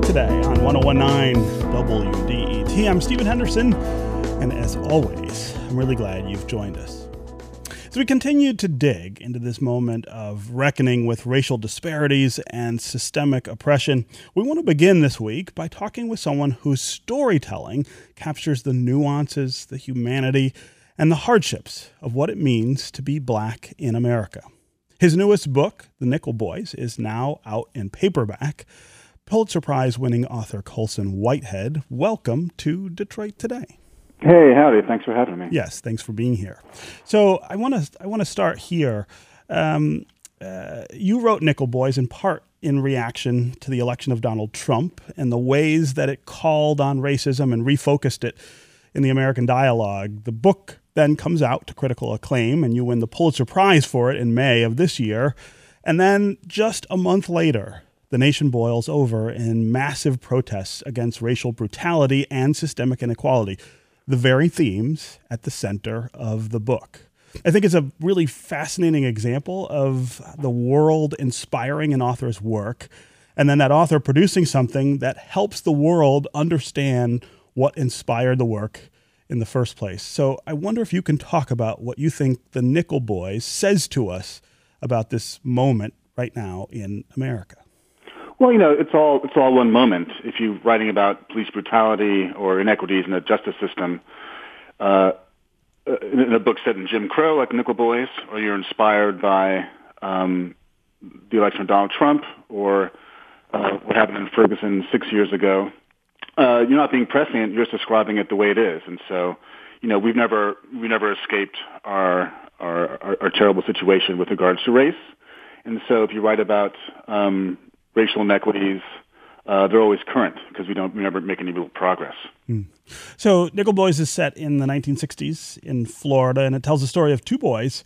Today on 1019 WDET. I'm Stephen Henderson, and as always, I'm really glad you've joined us. As we continue to dig into this moment of reckoning with racial disparities and systemic oppression, we want to begin this week by talking with someone whose storytelling captures the nuances, the humanity, and the hardships of what it means to be black in America. His newest book, The Nickel Boys, is now out in paperback. Pulitzer Prize winning author Colson Whitehead, welcome to Detroit Today. Hey, howdy. Thanks for having me. Yes, thanks for being here. So I want to I want to start here. Um, uh, you wrote Nickel Boys in part in reaction to the election of Donald Trump and the ways that it called on racism and refocused it in the American dialogue. The book then comes out to critical acclaim, and you win the Pulitzer Prize for it in May of this year. And then just a month later, the nation boils over in massive protests against racial brutality and systemic inequality, the very themes at the center of the book. I think it's a really fascinating example of the world inspiring an author's work, and then that author producing something that helps the world understand what inspired the work in the first place. So I wonder if you can talk about what you think the Nickel Boys says to us about this moment right now in America. Well, you know, it's all it's all one moment. If you're writing about police brutality or inequities in the justice system, uh, in a book set in Jim Crow, like Nickel Boys, or you're inspired by um, the election of Donald Trump, or uh, what happened in Ferguson six years ago, uh, you're not being prescient. You're just describing it the way it is. And so, you know, we've never we never escaped our our, our, our terrible situation with regards to race. And so, if you write about um, racial inequities, uh, they're always current because we don't we never make any real progress. Mm. So, Nickel Boys is set in the 1960s in Florida, and it tells the story of two boys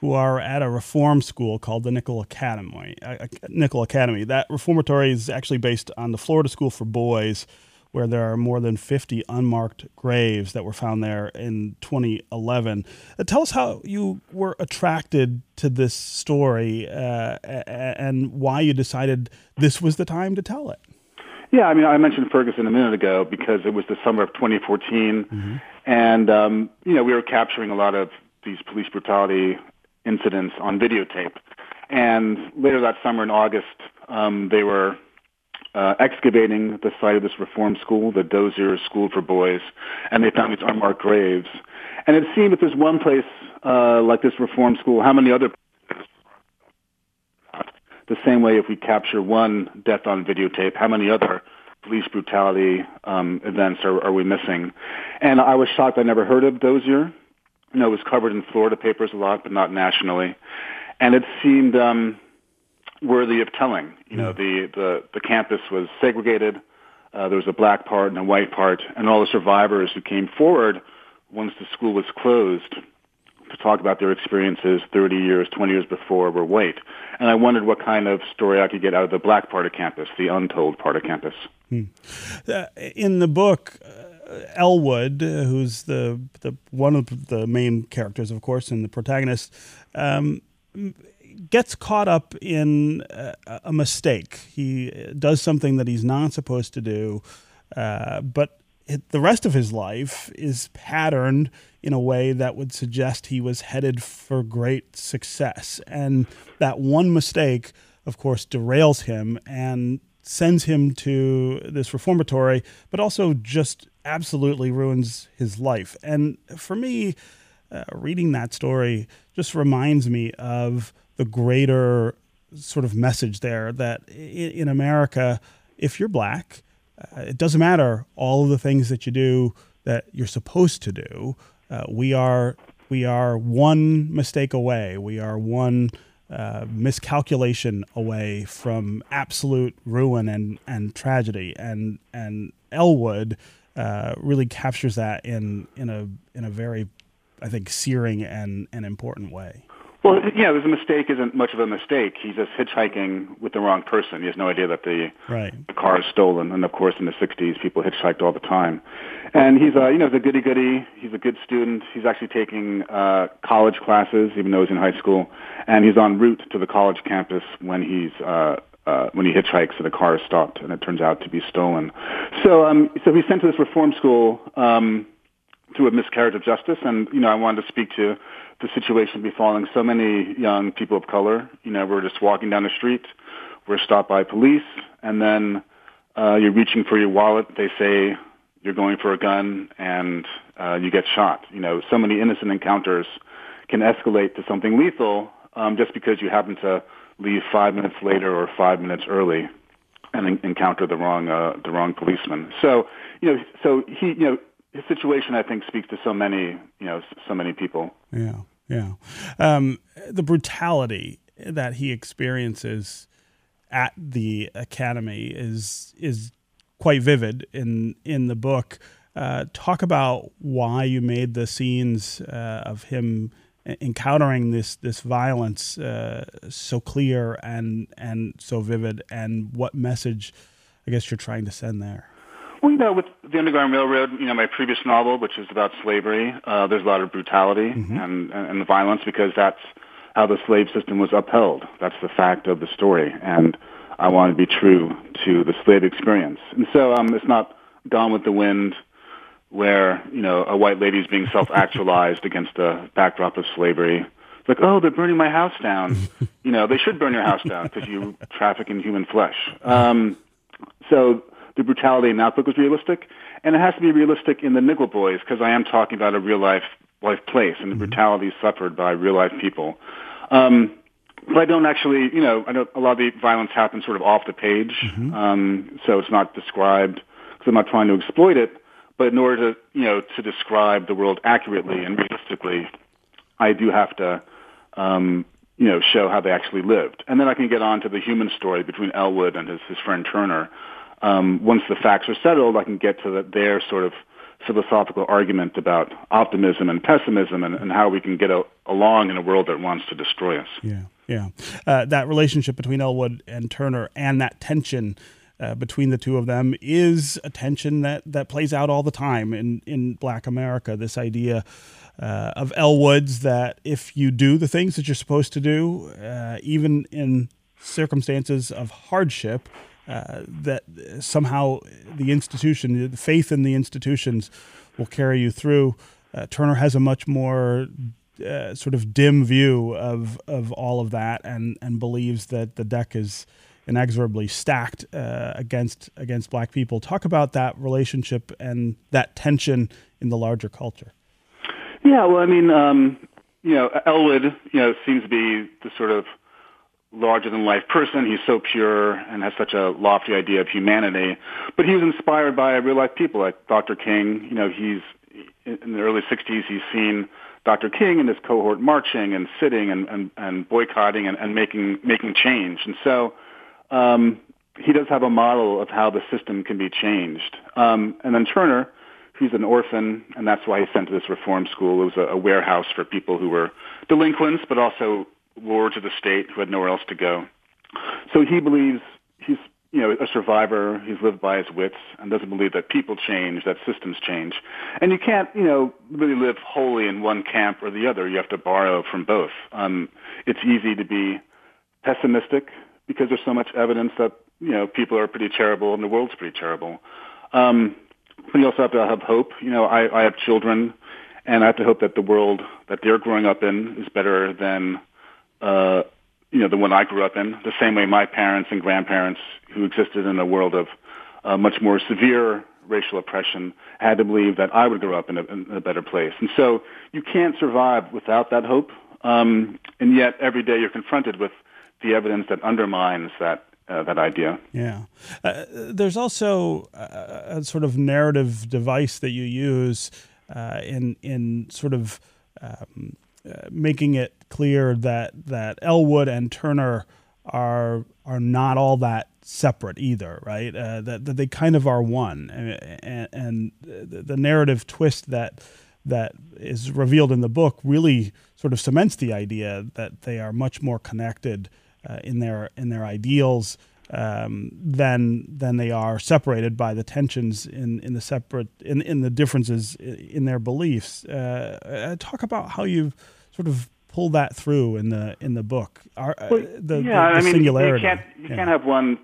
who are at a reform school called the Nickel Academy. Uh, Nickel Academy. That reformatory is actually based on the Florida School for Boys where there are more than 50 unmarked graves that were found there in 2011. Uh, tell us how you were attracted to this story uh, and why you decided this was the time to tell it. Yeah, I mean, I mentioned Ferguson a minute ago because it was the summer of 2014, mm-hmm. and um, you know we were capturing a lot of these police brutality incidents on videotape. And later that summer in August, um, they were uh, excavating the site of this reform school, the Dozier School for Boys, and they found these unmarked graves. And it seemed if there's one place uh, like this reform school, how many other the same way if we capture one death on videotape, how many other police brutality um, events are, are we missing? And I was shocked I never heard of Dozier. You know, it was covered in Florida papers a lot, but not nationally. And it seemed um, worthy of telling. You know, the, the, the campus was segregated. Uh, there was a black part and a white part, and all the survivors who came forward once the school was closed to talk about their experiences 30 years, 20 years before were white. And I wondered what kind of story I could get out of the black part of campus, the untold part of campus. Hmm. Uh, in the book, uh, Elwood, uh, who's the, the one of the main characters, of course, and the protagonist, um, gets caught up in a, a, mistake. He does something that he's not supposed to do, uh, but it, the rest of his life is patterned in a way that would suggest he was headed for great success. And that one mistake, of course, derails him and sends him to this reformatory, but also just absolutely ruins his life. And for me, uh, reading that story just reminds me of the greater sort of message there that in, America, if you're black, uh, it doesn't matter all of the things that you do that you're supposed to do. Uh, we are we are one mistake away. We are one uh, miscalculation away from absolute ruin and, and tragedy. And and Elwood uh, really captures that in in a in a very I think searing and, and important way. Well, you know, a mistake isn't much of a mistake. He's just hitchhiking with the wrong person. He has no idea that the, right. the car is stolen. And of course, in the '60s, people hitchhiked all the time. And he's, uh, you know, he's a goody goody. He's a good student. He's actually taking uh, college classes, even though he's in high school. And he's en route to the college campus when he's uh, uh, when he hitchhikes and the car is stopped and it turns out to be stolen. So, um, so he's sent to this reform school um, through a miscarriage of justice, and you know, I wanted to speak to the situation befalling so many young people of color. You know, we're just walking down the street, we're stopped by police, and then uh, you're reaching for your wallet. They say you're going for a gun, and uh, you get shot. You know, so many innocent encounters can escalate to something lethal um, just because you happen to leave five minutes later or five minutes early and en- encounter the wrong uh, the wrong policeman. So you know, so he you know his situation I think speaks to so many you know so many people. Yeah, yeah. Um, the brutality that he experiences at the academy is is quite vivid in in the book. Uh, talk about why you made the scenes uh, of him encountering this this violence uh, so clear and and so vivid, and what message I guess you're trying to send there. Well, you know, with the Underground Railroad, you know, my previous novel, which is about slavery, uh, there's a lot of brutality mm-hmm. and, and and violence because that's how the slave system was upheld. That's the fact of the story, and I want to be true to the slave experience. And so, um, it's not Gone with the Wind where you know a white lady is being self-actualized against a backdrop of slavery. It's like, oh, they're burning my house down. you know, they should burn your house down because you traffic in human flesh. Um, so the brutality in that book was realistic, and it has to be realistic in the Nickel Boys because I am talking about a real life life place and the mm-hmm. brutality suffered by real life people. Um, but I don't actually, you know, I know a lot of the violence happens sort of off the page, mm-hmm. um, so it's not described because I'm not trying to exploit it. But in order to, you know, to describe the world accurately and realistically, I do have to, um, you know, show how they actually lived. And then I can get on to the human story between Elwood and his, his friend Turner. Um, once the facts are settled, I can get to the, their sort of philosophical argument about optimism and pessimism and, and how we can get a, along in a world that wants to destroy us. Yeah, yeah. Uh, that relationship between Elwood and Turner and that tension uh, between the two of them is a tension that, that plays out all the time in, in Black America. This idea uh, of Elwoods that if you do the things that you're supposed to do, uh, even in circumstances of hardship, uh, that somehow the institution, the faith in the institutions, will carry you through. Uh, Turner has a much more uh, sort of dim view of of all of that, and and believes that the deck is inexorably stacked uh, against against black people. Talk about that relationship and that tension in the larger culture. Yeah, well, I mean, um, you know, Elwood, you know, seems to be the sort of larger than life person. He's so pure and has such a lofty idea of humanity. But he was inspired by real life people like Dr. King. You know, he's in the early 60s, he's seen Dr. King and his cohort marching and sitting and, and, and boycotting and, and making, making change. And so um, he does have a model of how the system can be changed. Um, and then Turner, he's an orphan, and that's why he's sent to this reform school. It was a, a warehouse for people who were delinquents, but also wards of the state who had nowhere else to go. So he believes he's you know a survivor. He's lived by his wits and doesn't believe that people change, that systems change. And you can't you know really live wholly in one camp or the other. You have to borrow from both. Um, it's easy to be pessimistic because there's so much evidence that you know people are pretty terrible and the world's pretty terrible. Um, but you also have to have hope. You know, I, I have children, and I have to hope that the world that they're growing up in is better than uh, you know the one I grew up in. The same way my parents and grandparents, who existed in a world of uh, much more severe racial oppression, had to believe that I would grow up in a, in a better place. And so you can't survive without that hope. Um, and yet every day you're confronted with the evidence that undermines that uh, that idea. Yeah. Uh, there's also a, a, sort of narrative device that you use uh, in in sort of um, uh, making it clear that that Elwood and Turner are are not all that separate either, right? Uh, that that they kind of are one, and, and the narrative twist that that is revealed in the book really sort of cements the idea that they are much more connected uh, in their in their ideals um, than than they are separated by the tensions in, in the separate in, in the differences in their beliefs. Uh, uh talk about how you've sort of pull that through in the in the book. Our, well, uh, the, yeah, the, the I mean, singularity. You can't you yeah. can't have one.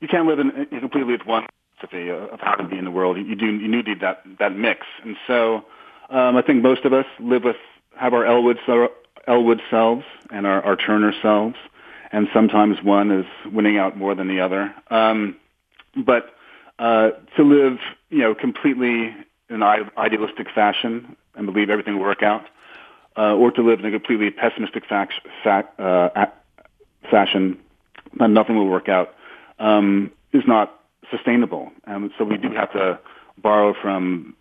You can't live in, in completely with one philosophy of how to be in the world. You do you need that that mix, and so um, I think most of us live with have our Elwood Elwood selves and our, our Turner selves, and sometimes one is winning out more than the other. Um, but uh, to live, you know, completely in an idealistic fashion and believe everything will work out, uh, or to live in a completely pessimistic uh, fashion that nothing will work out, um, is not sustainable. And so we do have to borrow from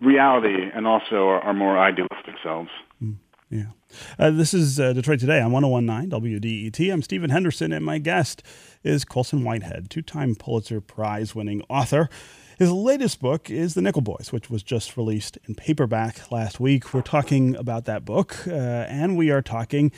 reality and also our, our more idealistic selves. Mm, yeah. Uh, this is uh, Detroit Today on 1019 WDET. I'm Stephen Henderson, and my guest is Colson Whitehead, two time Pulitzer Prize winning author. His latest book is The Nickel Boys, which was just released in paperback last week. We're talking about that book, uh, and we are talking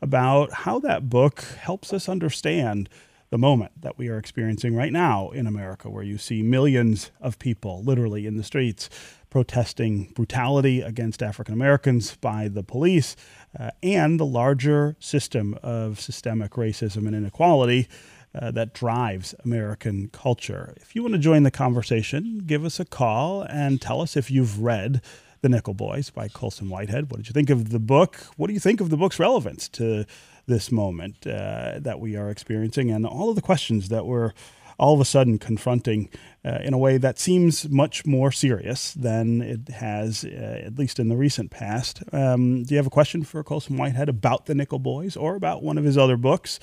about how that book helps us understand the moment that we are experiencing right now in America, where you see millions of people literally in the streets protesting brutality against African Americans by the police uh, and the larger system of systemic racism and inequality uh, that drives American culture. If you want to join the conversation, give us a call and tell us if you've read The Nickel Boys by Colson Whitehead. What did you think of the book? What do you think of the book's relevance to this moment uh, that we are experiencing and all of the questions that we're all of a sudden confronting uh, in a way that seems much more serious than it has, uh, at least in the recent past. Um, do you have a question for Colson Whitehead about the Nickel Boys or about one of his other books?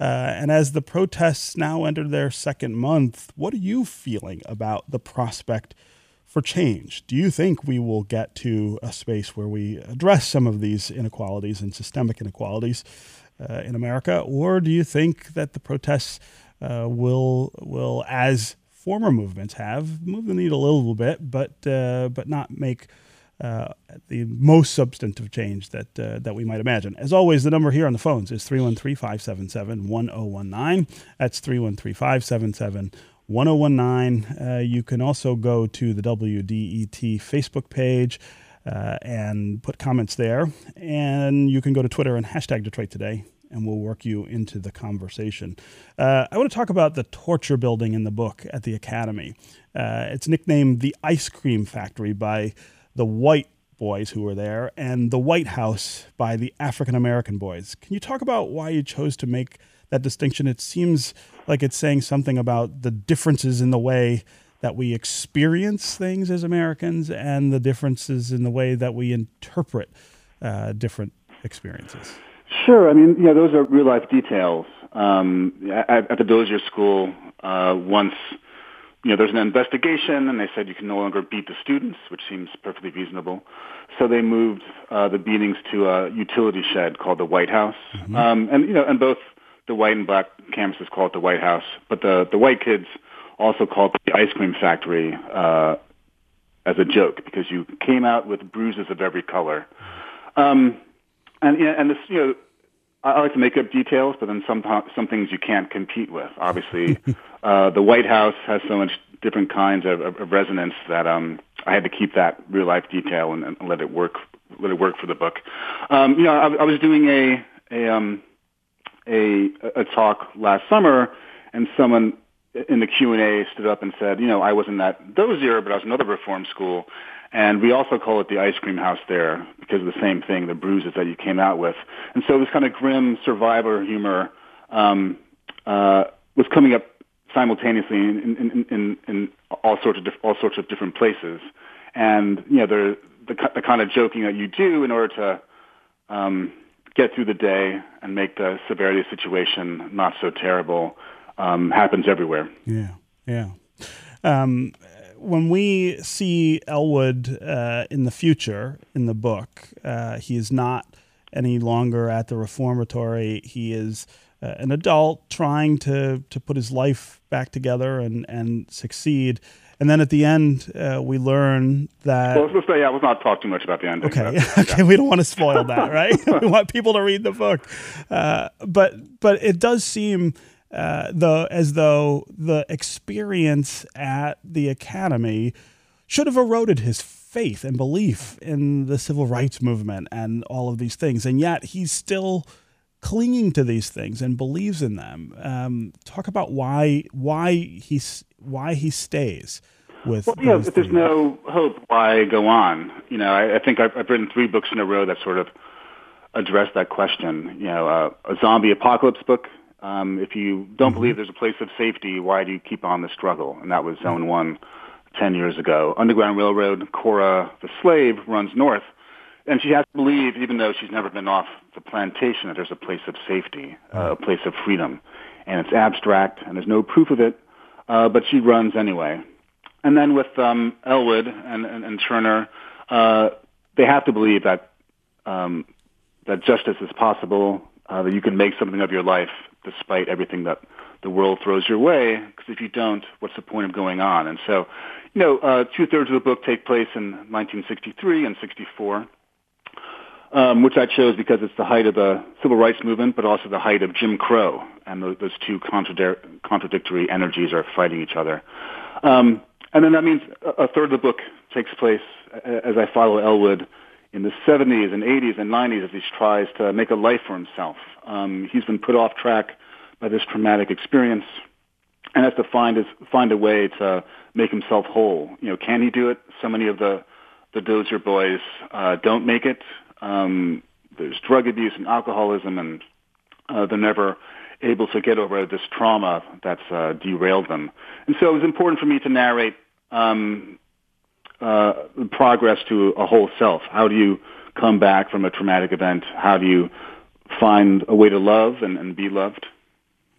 Uh, and as the protests now enter their second month, what are you feeling about the prospect for change? Do you think we will get to a space where we address some of these inequalities and systemic inequalities uh, in America, or do you think that the protests uh, will will as former movements have move the needle a little bit, but uh, but not make uh, the most substantive change that uh, that we might imagine. As always, the number here on the phones is 313-577-1019. That's 313-577-1019. Uh, you can also go to the WDET Facebook page uh, and put comments there. And you can go to Twitter and hashtag Detroit Today and we'll work you into the conversation. Uh, I want to talk about the torture building in the book at the Academy. Uh, it's nicknamed the Ice Cream Factory by the white boys who were there and the White House by the African American boys. Can you talk about why you chose to make that distinction? It seems like it's saying something about the differences in the way that we experience things as Americans and the differences in the way that we interpret uh, different experiences. Sure. I mean, yeah, those are real life details. Um, at, at, the Dozier School, uh, once you know, there's an investigation, and they said you can no longer beat the students, which seems perfectly reasonable. So they moved uh, the beatings to a utility shed called the White House, mm-hmm. um, and you know, and both the white and black campuses call it the White House, but the the white kids also called it the ice cream factory uh, as a joke because you came out with bruises of every color. Um, and and this, you know, I like to make up details, but then some some things you can't compete with. Obviously, uh, the White House has so much different kinds of, of, of resonance that um, I had to keep that real life detail and, and let it work let it work for the book. Um, you know, I, I was doing a a um, a a talk last summer, and someone in the Q and A stood up and said, you know, I wasn't at Dozier, but I was in another reform school, and we also call it the ice cream house there because of the same thing, the bruises that you came out with. And so this kind of grim survivor humor um, uh, was coming up simultaneously in, in, in, in all sorts of all sorts of different places. And you know, the, the the kind of joking that you do in order to um, get through the day and make the severity of the situation not so terrible um, happens everywhere. Yeah, yeah. Um, when we see Elwood uh, in the future in the book, uh, he is not any longer at the reformatory. He is uh, an adult trying to to put his life back together and and succeed. And then at the end, uh, we learn that. Well, let's say, yeah, let's not talk too much about the end. Okay, okay, we don't want to spoil that, right? we want people to read the book, uh, but but it does seem uh, the as though the experience at the academy should have eroded his faith and belief in the civil rights movement and all of these things, and yet he's still clinging to these things and believes in them. Um, talk about why why he's why he stays with. Well, yeah, if there's no hope, why go on? You know, I, I think I've, I've, written three books in a row that sort of address that question. You know, uh, a zombie apocalypse book. Um, if you don't mm-hmm. believe there's a place of safety, why do you keep on the struggle? And that was Zone One 10 years ago. Underground Railroad, Cora the slave runs north. And she has to believe, even though she's never been off the plantation, that there's a place of safety, uh, a place of freedom. And it's abstract, and there's no proof of it, uh, but she runs anyway. And then with um, Elwood and, and, and Turner, uh, they have to believe that um, that justice is possible, uh, that you can make something of your life despite everything that the world throws your way. Because if you don't, what's the point of going on? And so, you know, uh, two thirds of the book take place in 1963 and 64. Um, which I chose because it's the height of the civil rights movement, but also the height of Jim Crow, and those, those two contradic- contradictory energies are fighting each other. Um, and then that means a third of the book takes place as I follow Elwood in the 70s and 80s and 90s as he tries to make a life for himself. Um, he's been put off track by this traumatic experience and has to find his, find a way to make himself whole. You know, can he do it? So many of the the Dozier boys uh, don't make it. Um, there's drug abuse and alcoholism, and uh, they're never able to get over this trauma that's uh, derailed them. And so it was important for me to narrate um, uh, progress to a whole self. How do you come back from a traumatic event? How do you find a way to love and, and be loved?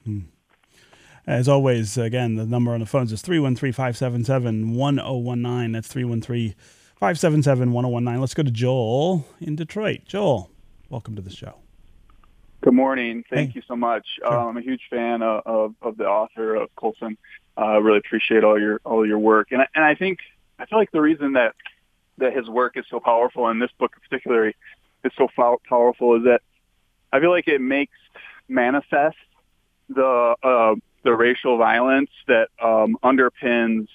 Hmm. As always, again, the number on the phones is 313 577 1019. That's 313 577 1019. Let's go to Joel in Detroit. Joel, welcome to the show. Good morning. Thank hey. you so much. Sure. Uh, I'm a huge fan of, of, of the author of Colson. I uh, really appreciate all your all your work, and and I think I feel like the reason that that his work is so powerful, and this book in particular is so powerful, is that I feel like it makes manifest the uh, the racial violence that um, underpins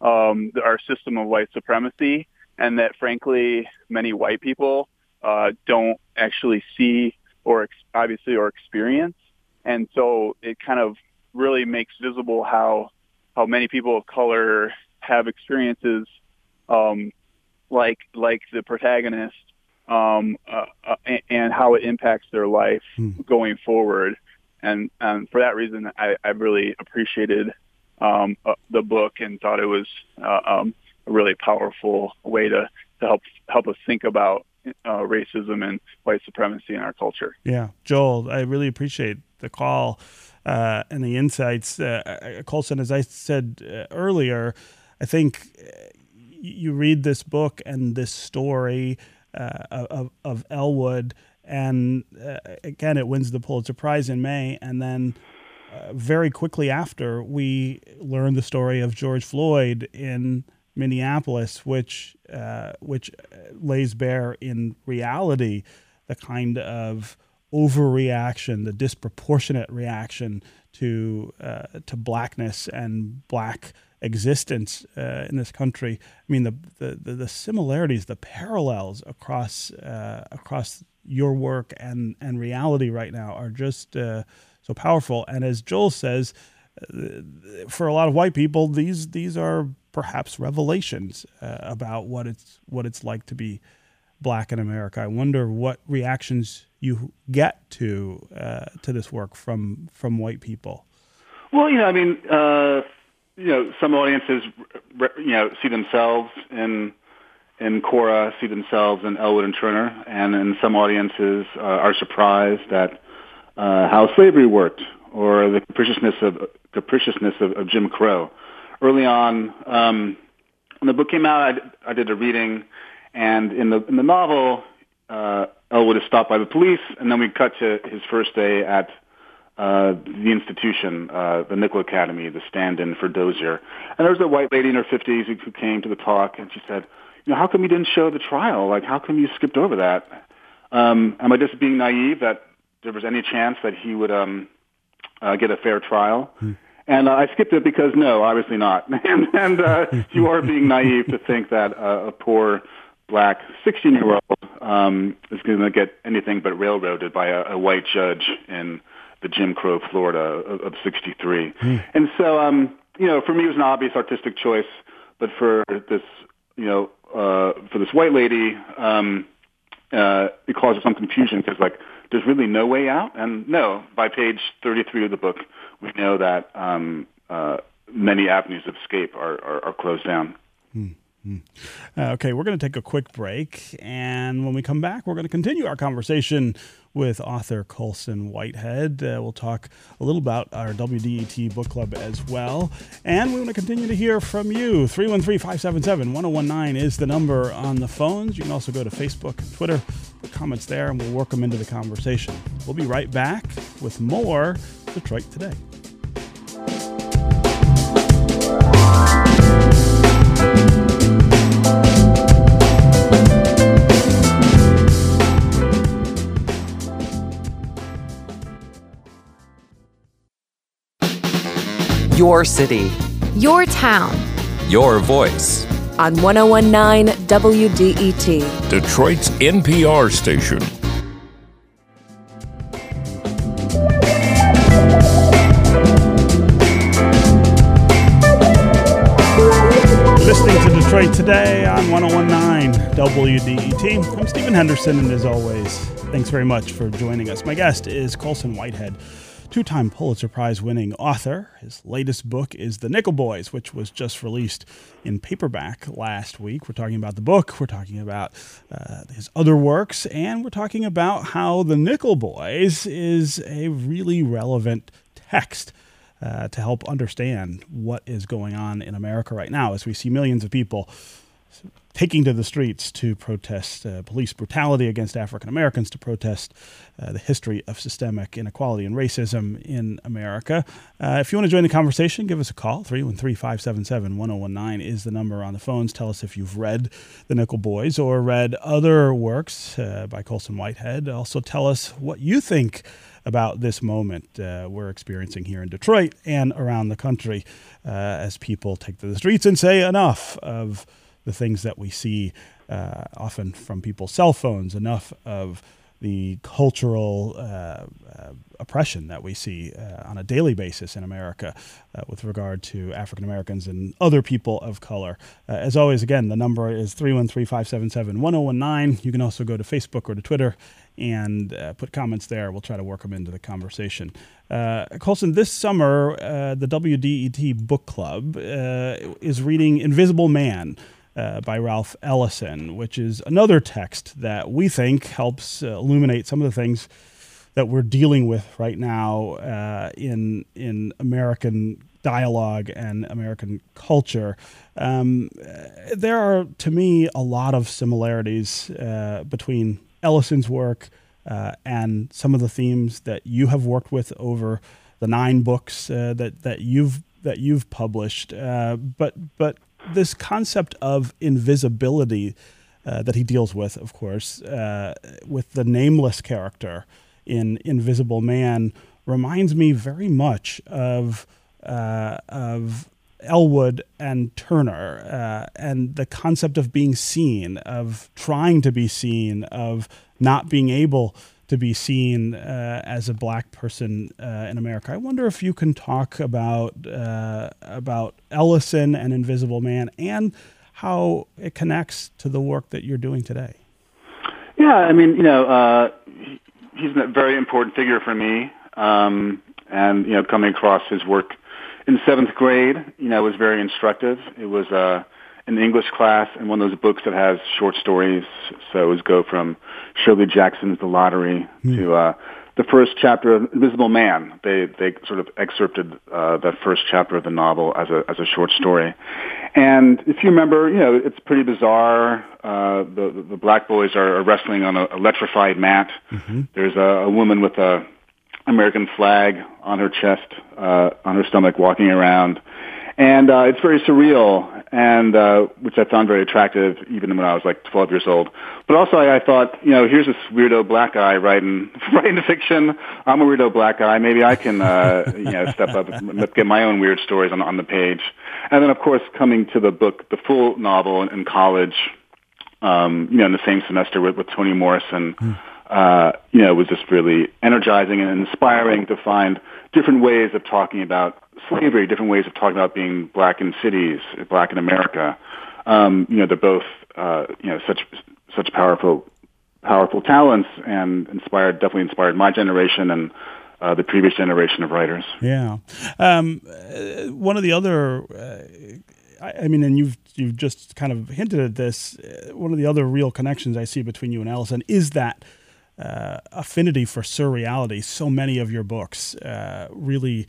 um, our system of white supremacy, and that frankly many white people uh, don't actually see or ex- obviously or experience, and so it kind of really makes visible how how many people of color have experiences um, like like the protagonist um, uh, uh, and how it impacts their life mm. going forward and um, for that reason, I, I really appreciated um, uh, the book and thought it was uh, um, a really powerful way to, to help help us think about uh, racism and white supremacy in our culture. Yeah, Joel, I really appreciate the call uh, and the insights. Colson, as I said uh, earlier, I think you read this book and this story of, of Elwood and uh, again, it wins the Pulitzer Prize in May, and then uh, very quickly after, we learn the story of George Floyd in Minneapolis, which uh, which lays bare in reality the kind of overreaction, the disproportionate reaction to uh, to blackness and black existence uh, in this country. I mean, the, the, the similarities, the parallels across uh, across your work and and reality right now are just uh, so powerful. And as Joel says, uh, for a lot of white people, these these are perhaps revelations uh, about what it's what it's like to be black in America. I wonder what reactions you get to uh, to this work from from white people. Well, you know, I mean, uh, you know, some audiences, you know, see themselves in in Cora see themselves in Elwood and Turner, and in some audiences uh, are surprised at uh, how slavery worked or the capriciousness of capriciousness of, of Jim Crow. Early on, um, when the book came out, I, I did a reading, and in the in the novel, uh, Elwood is stopped by the police, and then we cut to his first day at uh, the institution, uh, the Nickel Academy, the stand-in for Dozier. And there was a white lady in her 50s who, came to the talk, and she said, you know, how come you didn't show the trial? Like, how come you skipped over that? Um, am I just being naive that there was any chance that he would um, uh, get a fair trial? Hmm. And uh, I skipped it because no, obviously not. and and uh, you are being naive to think that uh, a poor black 16 year old um, is going to get anything but railroaded by a, a white judge in the Jim Crow Florida of, of 63. Mm. And so, um, you know, for me, it was an obvious artistic choice, but for this, you know, uh, for this white lady, um, uh, it causes some confusion because, like, there's really no way out. And no, by page 33 of the book, we know that um, uh, many avenues of escape are, are, are closed down. Mm. Uh, okay, we're going to take a quick break. And when we come back, we're going to continue our conversation with author Colson Whitehead. Uh, we'll talk a little about our WDET book club as well. And we want to continue to hear from you. 313 577 1019 is the number on the phones. You can also go to Facebook and Twitter, put comments there, and we'll work them into the conversation. We'll be right back with more Detroit Today. Your city. Your town. Your voice. On 1019 WDET. Detroit's NPR station. Listening to Detroit Today on 1019 WDET. I'm Stephen Henderson, and as always, thanks very much for joining us. My guest is Colson Whitehead two time Pulitzer Prize winning author. His latest book is The Nickel Boys, which was just released in paperback last week. We're talking about the book, we're talking about uh, his other works, and we're talking about how The Nickel Boys is a really relevant text. Uh, to help understand what is going on in America right now as we see millions of people taking to the streets to protest uh, police brutality against African Americans, to protest uh, the history of systemic inequality and racism in America. Uh, if you want to join the conversation, give us a call. 313 577 1019 is the number on the phones. Tell us if you've read The Nickel Boys or read other works uh, by Colson Whitehead. Also, tell us what you think about this moment uh, we're experiencing here in Detroit and around the country uh, as people take to the streets and say enough of the things that we see uh, often from people's cell phones, enough of the cultural uh, uh, oppression that we see uh, on a daily basis in America uh, with regard to African Americans and other people of color. Uh, as always, again, the number is 313 577 1019. You can also go to Facebook or to Twitter and put comments there. We'll try to work them into the conversation. Colson, this summer, the WDET Book Club is reading Invisible Man uh, by Ralph Ellison, which is another text that we think helps uh, illuminate some of the things that we're dealing with right now uh, in in American dialogue and American culture. Um, there are, to me, a lot of similarities uh, between Ellison's work uh, and some of the themes that you have worked with over the nine books uh, that that you've that you've published. but but this concept of invisibility uh, that he deals with, of course, uh, with the nameless character in Invisible Man, reminds me very much of uh, of Elwood and Turner, uh, and the concept of being seen, of trying to be seen, of not being able to be seen uh, as a black person uh, in America. I wonder if you can talk about uh, about Ellison and Invisible Man and how it connects to the work that you're doing today. Yeah, I mean, you know, uh, he's a very important figure for me, um, and you know, coming across his work in seventh grade, you know, was very instructive. It was uh, an English class and one of those books that has short stories. So it was go from Shirley Jackson's The Lottery mm. to uh, the first chapter of Invisible Man. They they sort of excerpted uh, that first chapter of the novel as a as a short story. And if you remember, you know, it's pretty bizarre. Uh, the, the black boys are wrestling on a electrified mat. Mm-hmm. There's a, a woman with a American flag on her chest, uh, on her stomach, walking around, and uh, it's very surreal and uh, which I found very attractive even when I was like 12 years old. But also, I, I thought, you know, here's this weirdo black guy writing writing fiction. I'm a weirdo black guy. Maybe I can, uh, you know, step up and get my own weird stories on on the page. And then, of course, coming to the book, the full novel in, in college, um, you know, in the same semester with, with Toni Morrison. Mm. Uh, you know, was just really energizing and inspiring to find different ways of talking about slavery, different ways of talking about being black in cities, black in America. Um, you know, they're both uh, you know such such powerful powerful talents and inspired definitely inspired my generation and uh, the previous generation of writers. Yeah, um, uh, one of the other. Uh, I, I mean, and you've you've just kind of hinted at this. Uh, one of the other real connections I see between you and Ellison is that uh, affinity for surreality. So many of your books uh, really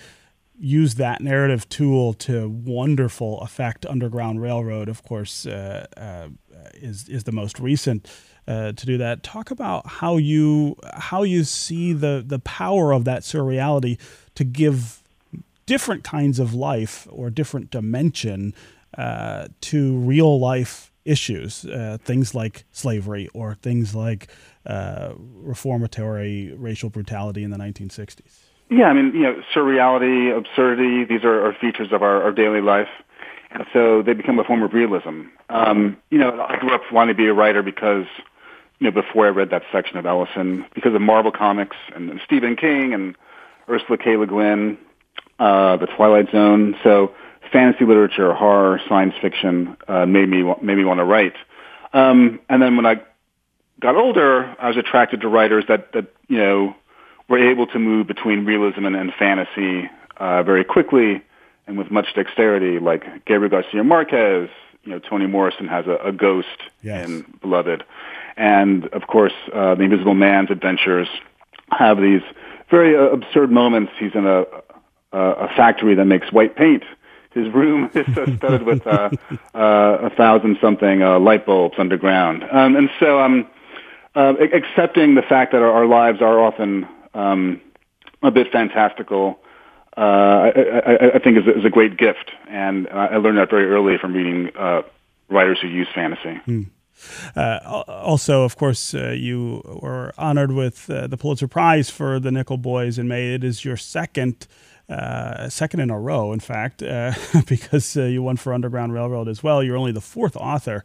use that narrative tool to wonderful effect. Underground Railroad, of course, uh, uh is is the most recent. Uh, to do that, talk about how you how you see the the power of that surreality to give different kinds of life or different dimension uh, to real life issues, uh, things like slavery or things like uh, reformatory racial brutality in the 1960s? Yeah, I mean, you know, surreality, absurdity, these are, are features of our, our daily life. And so they become a form of realism. Um, you know, I grew up wanting to be a writer because, you know, before I read that section of Ellison, because of Marvel Comics and, and Stephen King and Ursula K. Le Guin, uh, The Twilight Zone. So fantasy literature, horror, science fiction uh, made me made me want to write. Um, and then when I got older, I was attracted to writers that that you know were able to move between realism and, and fantasy uh, very quickly and with much dexterity, like Gabriel Garcia Marquez. You know, Toni Morrison has a, a ghost yes. in Beloved, and of course, uh, the Invisible Man's adventures have these very uh, absurd moments. He's in a, a a factory that makes white paint, his room is studded with uh, uh, a thousand something uh, light bulbs underground. Um, and so um, uh, accepting the fact that our, our lives are often um, a bit fantastical, uh, I, I, I think is, is a great gift. And I learned that very early from reading uh, writers who use fantasy. Hmm. Uh, also, of course, uh, you were honored with uh, the Pulitzer Prize for the Nickel Boys in May. It is your second uh, second in a row, in fact, uh, because uh, you won for Underground Railroad as well. You're only the fourth author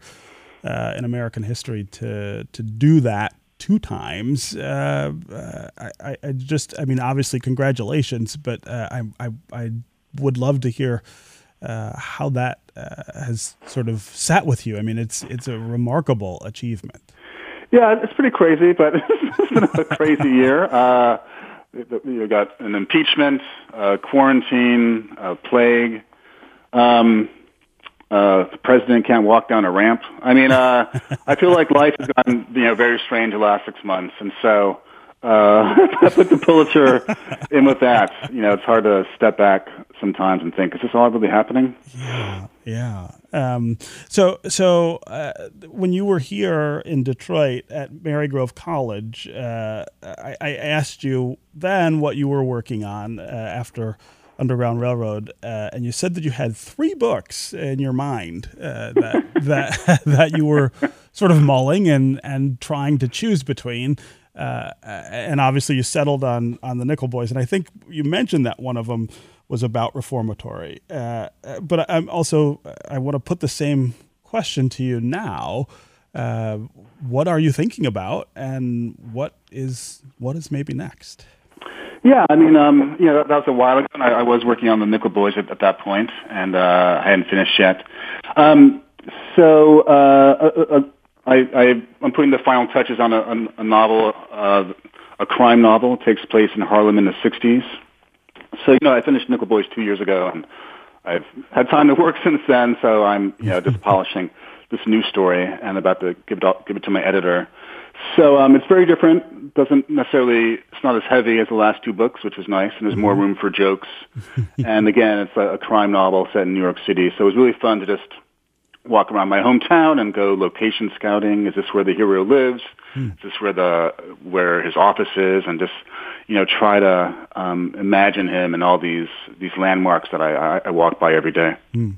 uh, in American history to to do that two times. Uh, I, I, just, I mean, obviously, congratulations, but I, I, I would love to hear. how that has sort of sat with you. I mean, it's it's a remarkable achievement. Yeah, it's pretty crazy, but it's been a crazy year. Uh, you got an impeachment, uh, quarantine, uh, plague. Um, uh, the president can't walk down a ramp. I mean, uh, I feel like life has gotten you know very strange the last six months, and so uh, I put the Pulitzer in with that. You know, it's hard to step back sometimes and think, is this all really happening? Yeah, yeah. Um, so, so uh, when you were here in Detroit at Marygrove College, uh, I, I, asked you then what you were working on uh, after Underground Railroad, uh, and you said that you had three books in your mind uh, that that that you were sort of mulling and and trying to choose between. Uh, and obviously, you settled on on the Nickel Boys, and I think you mentioned that one of them was about reformatory. Uh, but I'm also I want to put the same question to you now. Uh, what are you thinking about, and what is what is maybe next? Yeah, I mean, um, you know, that, that was a while ago. I, I was working on the Nickel Boys at, at that point, and uh, I hadn't finished yet. Um, so uh, uh, uh I, I, I'm putting the final touches on a, a, a novel, uh, a crime novel. It takes place in Harlem in the '60s. So, you know, I finished Nickel Boys two years ago, and I've had time to work since then. So I'm, you know, just polishing this new story and about to give it give it to my editor. So um, it's very different. Doesn't necessarily. It's not as heavy as the last two books, which was nice, and there's more mm-hmm. room for jokes. and again, it's a, a crime novel set in New York City, so it was really fun to just walk around my hometown and go location scouting. Is this where the hero lives? Hmm. Is this where the where his office is? And just you know try to um, imagine him and all these these landmarks that I, I, I walk by every day. Hmm.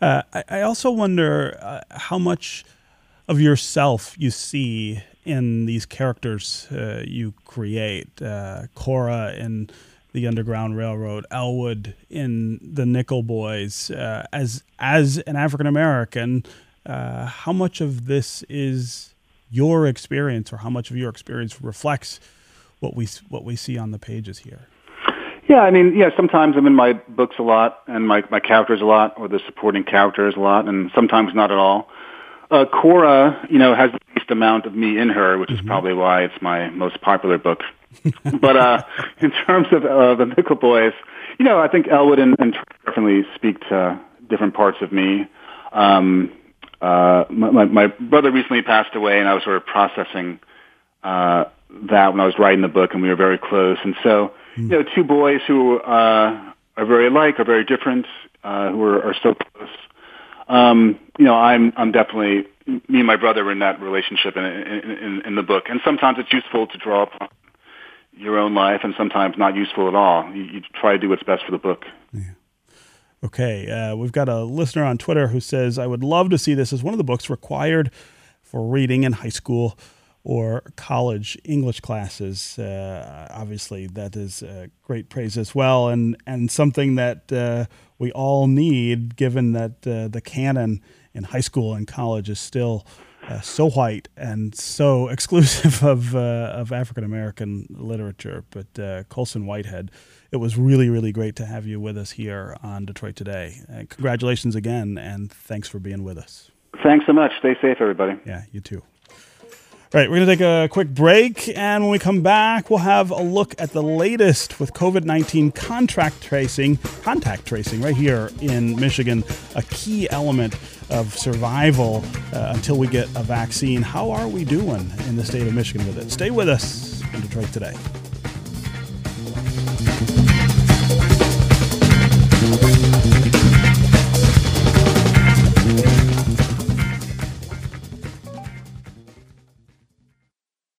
Uh, I, I, also wonder uh, how much of yourself you see in these characters uh, you create. Uh, Cora in the Underground Railroad, Elwood in the Nickel Boys. Uh, as as an African American, uh, how much of this is your experience, or how much of your experience reflects what we what we see on the pages here? Yeah, I mean, yeah, sometimes I'm in my books a lot and my, my characters a lot or the supporting characters a lot and sometimes not at all. Uh, Cora, you know, has the least amount of me in her, which is mm-hmm. probably why it's my most popular book. but uh, in terms of uh, the Nickel Boys, you know, I think Elwood and, and definitely speak to different parts of me. Um, uh, my, my brother recently passed away, and I was sort of processing uh, that when I was writing the book, and we were very close. And so, mm. you know, two boys who uh, are very alike, are very different, uh, who are, are so close. Um, you know, I'm I'm definitely me and my brother are in that relationship in, in, in, in the book, and sometimes it's useful to draw upon your own life, and sometimes not useful at all. You, you try to do what's best for the book. Yeah. Okay, uh, we've got a listener on Twitter who says, "I would love to see this as one of the books required for reading in high school." or college English classes. Uh, obviously, that is uh, great praise as well, and and something that uh, we all need, given that uh, the canon in high school and college is still uh, so white and so exclusive of uh, of African American literature. But Colson Whitehead, it was really really great to have you with us here on Detroit Today. congratulations again, and thanks for being with us. Thanks so much. Stay safe, everybody. Yeah, you too right, we're going to take a quick break, and when we come back, we'll have a look at the latest with COVID 19 contract tracing, contact tracing right here in Michigan, a key element of survival uh, until we get a vaccine. How are we doing in the state of Michigan with it? Stay with us in Detroit today.